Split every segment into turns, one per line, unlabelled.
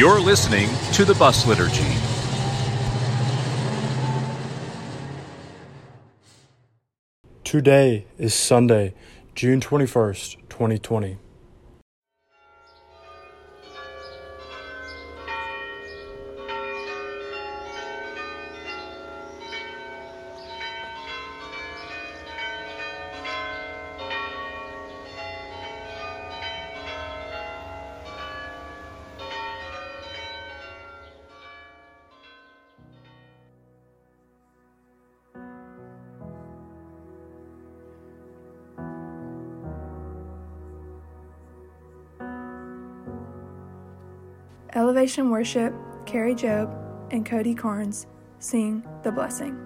You're listening to the Bus Liturgy.
Today is Sunday, June 21st, 2020.
Elevation Worship, Kari Jobe, and Cody Carnes sing The Blessing.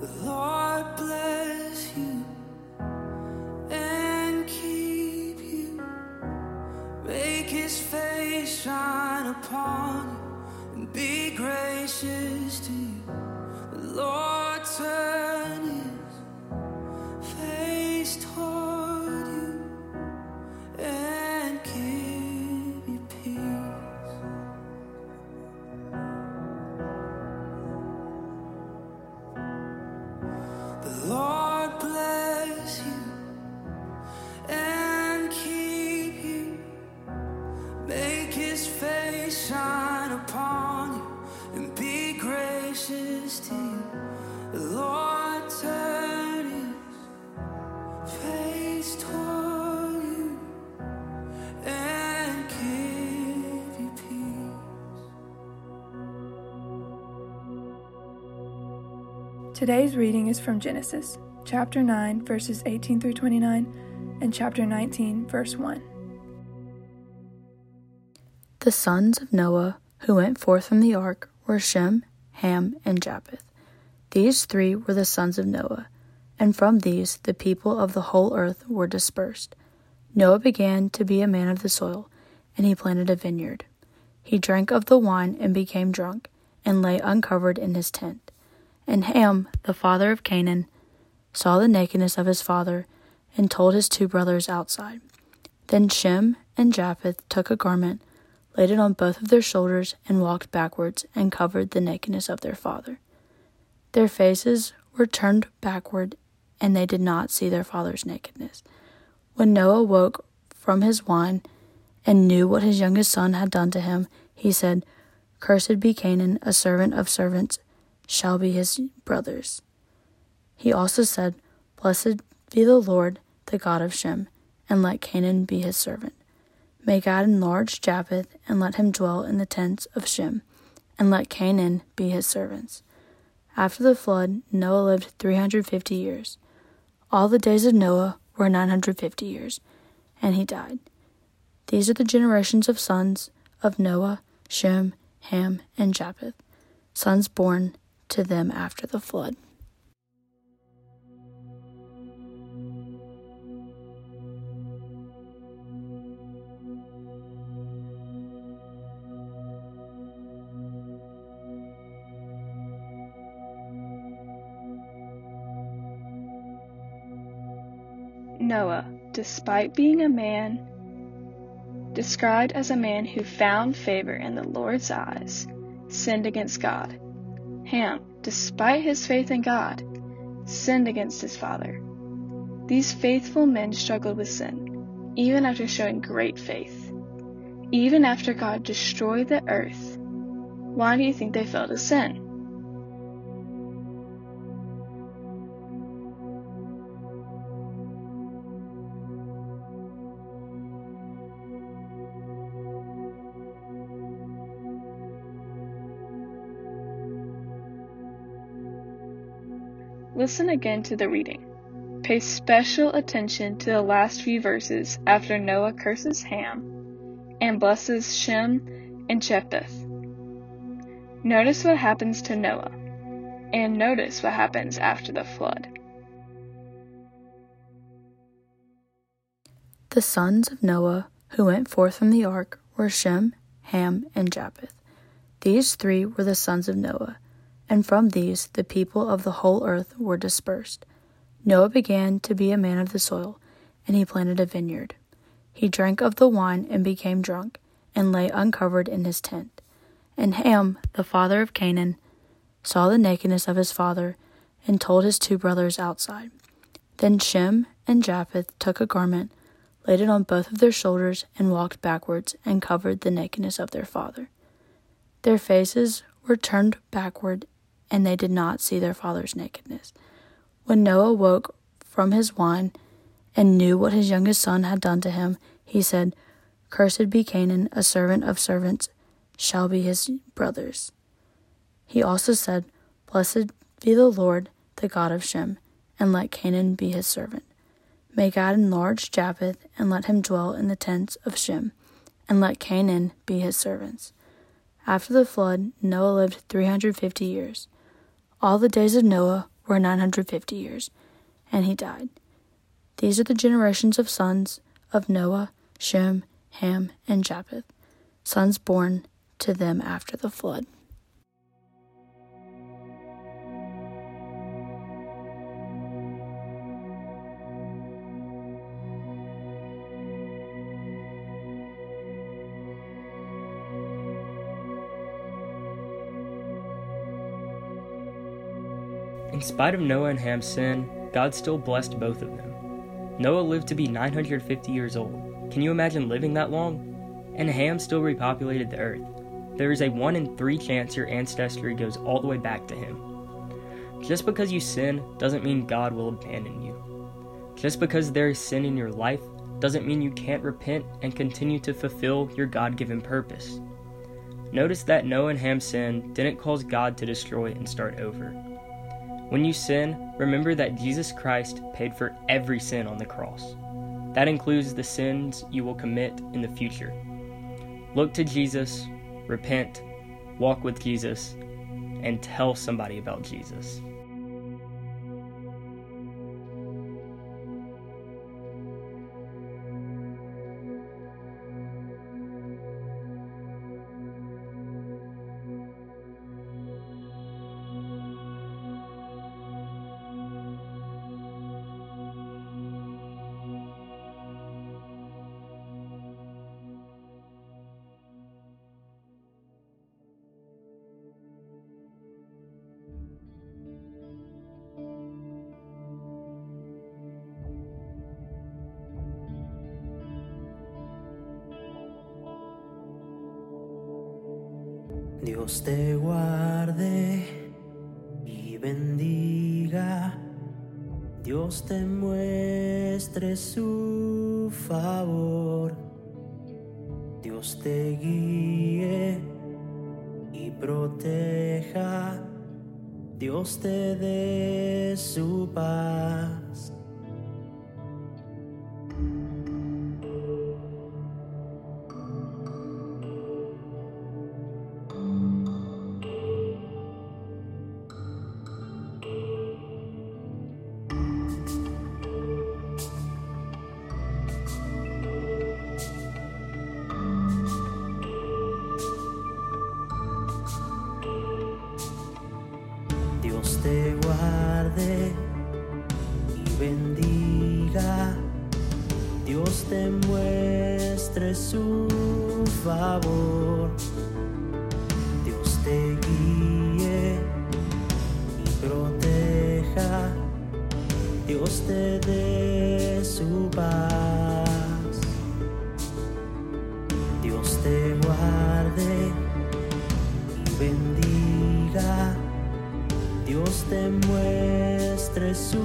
The Lord bless you and keep you. Make his face shine upon you and be gracious to you.
Today's reading is from Genesis, chapter 9, verses 18 through 29, and chapter 19, verse 1.
The sons of Noah who went forth from the ark were Shem, Ham, and Japheth. These three were the sons of Noah, and from these the people of the whole earth were dispersed. Noah began to be a man of the soil, and he planted a vineyard. He drank of the wine and became drunk, and lay uncovered in his tent. And Ham, the father of Canaan, saw the nakedness of his father, and told his two brothers outside. Then Shem and Japheth took a garment, laid it on both of their shoulders, and walked backwards, and covered the nakedness of their father. Their faces were turned backward, and they did not see their father's nakedness. When Noah woke from his wine and knew what his youngest son had done to him, he said, Cursed be Canaan, a servant of servants shall be his brothers. He also said, Blessed be the Lord, the God of Shem, and let Canaan be his servant. May God enlarge Japheth, and let him dwell in the tents of Shem, and let Canaan be his servants. After the flood, Noah lived 350 years. All the days of Noah were 950 years, and he died. These are the generations of sons of Noah, Shem, Ham, and Japheth, sons born to them after the flood.
Noah, despite being a man, described as a man who found favor in the Lord's eyes, sinned against God. Ham, despite his faith in God, sinned against his father. These faithful men struggled with sin, even after showing great faith. Even after God destroyed the earth, why do you think they fell to sin? Listen again to the reading. Pay special attention to the last few verses after Noah curses Ham and blesses Shem and Japheth. Notice what happens to Noah, and notice what happens after the flood.
The sons of Noah who went forth from the ark were Shem, Ham, and Japheth. These three were the sons of Noah, and from these the people of the whole earth were dispersed. Noah began to be a man of the soil, and he planted a vineyard. He drank of the wine and became drunk, and lay uncovered in his tent. And Ham, the father of Canaan, saw the nakedness of his father, and told his two brothers outside. Then Shem and Japheth took a garment, laid it on both of their shoulders, and walked backwards, and covered the nakedness of their father. Their faces were turned backward, and they did not see their father's nakedness. When Noah woke from his wine and knew what his youngest son had done to him, he said, Cursed be Canaan, a servant of servants shall be his brothers. He also said, Blessed be the Lord, the God of Shem, and let Canaan be his servant. May God enlarge Japheth, and let him dwell in the tents of Shem, and let Canaan be his servants. After the flood, Noah lived 350 years. All the days of Noah were 950 years, and he died. These are the generations of sons of Noah, Shem, Ham, and Japheth, sons born to them after the flood.
In spite of Noah and Ham's sin, God still blessed both of them. Noah lived to be 950 years old. Can you imagine living that long? And Ham still repopulated the earth. There is a 1 in 3 chance your ancestry goes all the way back to him. Just because you sin doesn't mean God will abandon you. Just because there is sin in your life doesn't mean you can't repent and continue to fulfill your God given purpose. Notice that Noah and Ham's sin didn't cause God to destroy and start over. When you sin, remember that Jesus Christ paid for every sin on the cross. That includes the sins you will commit in the future. Look to Jesus, repent, walk with Jesus, and tell somebody about Jesus.
Dios te guarde y bendiga. Dios te muestre su favor. Dios te guíe y proteja. Dios te dé su paz. Su favor. Dios te guíe y proteja. Dios te dé su paz. Dios te guarde y bendiga. Dios te muestre su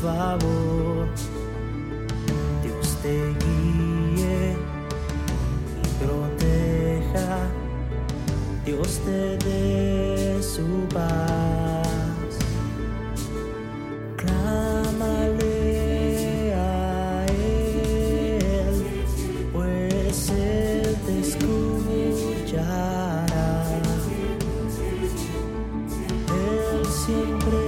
favor. Dios te Dios te dé su paz. Clámale a Él, pues Él te escuchará. Él siempre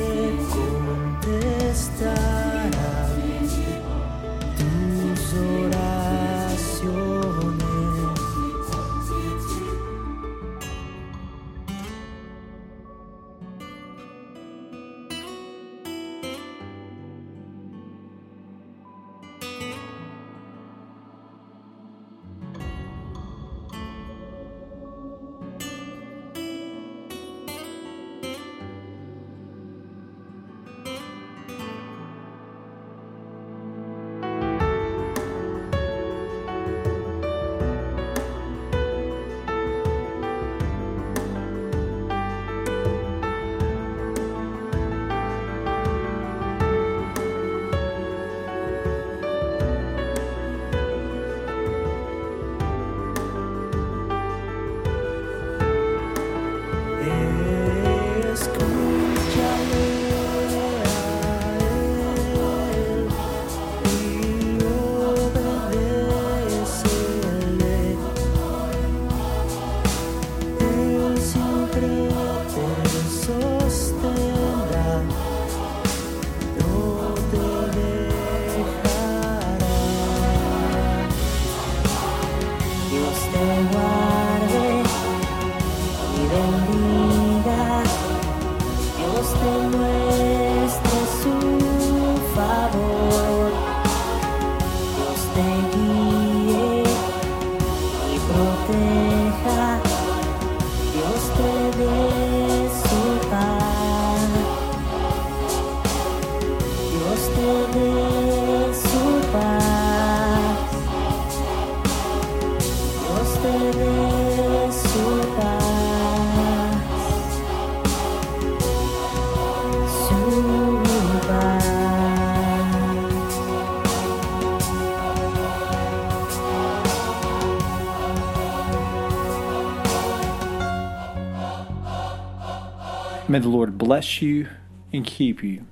May the Lord bless you and keep you.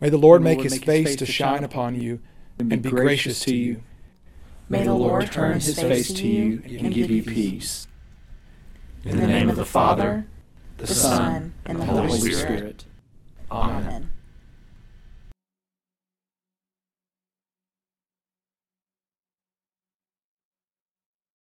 May the Lord, May the Lord make, his, make face his face to shine upon you and be gracious to you.
May the Lord turn his face to you and give you peace. In the name of the Father, the Son, and the Holy Spirit. Amen.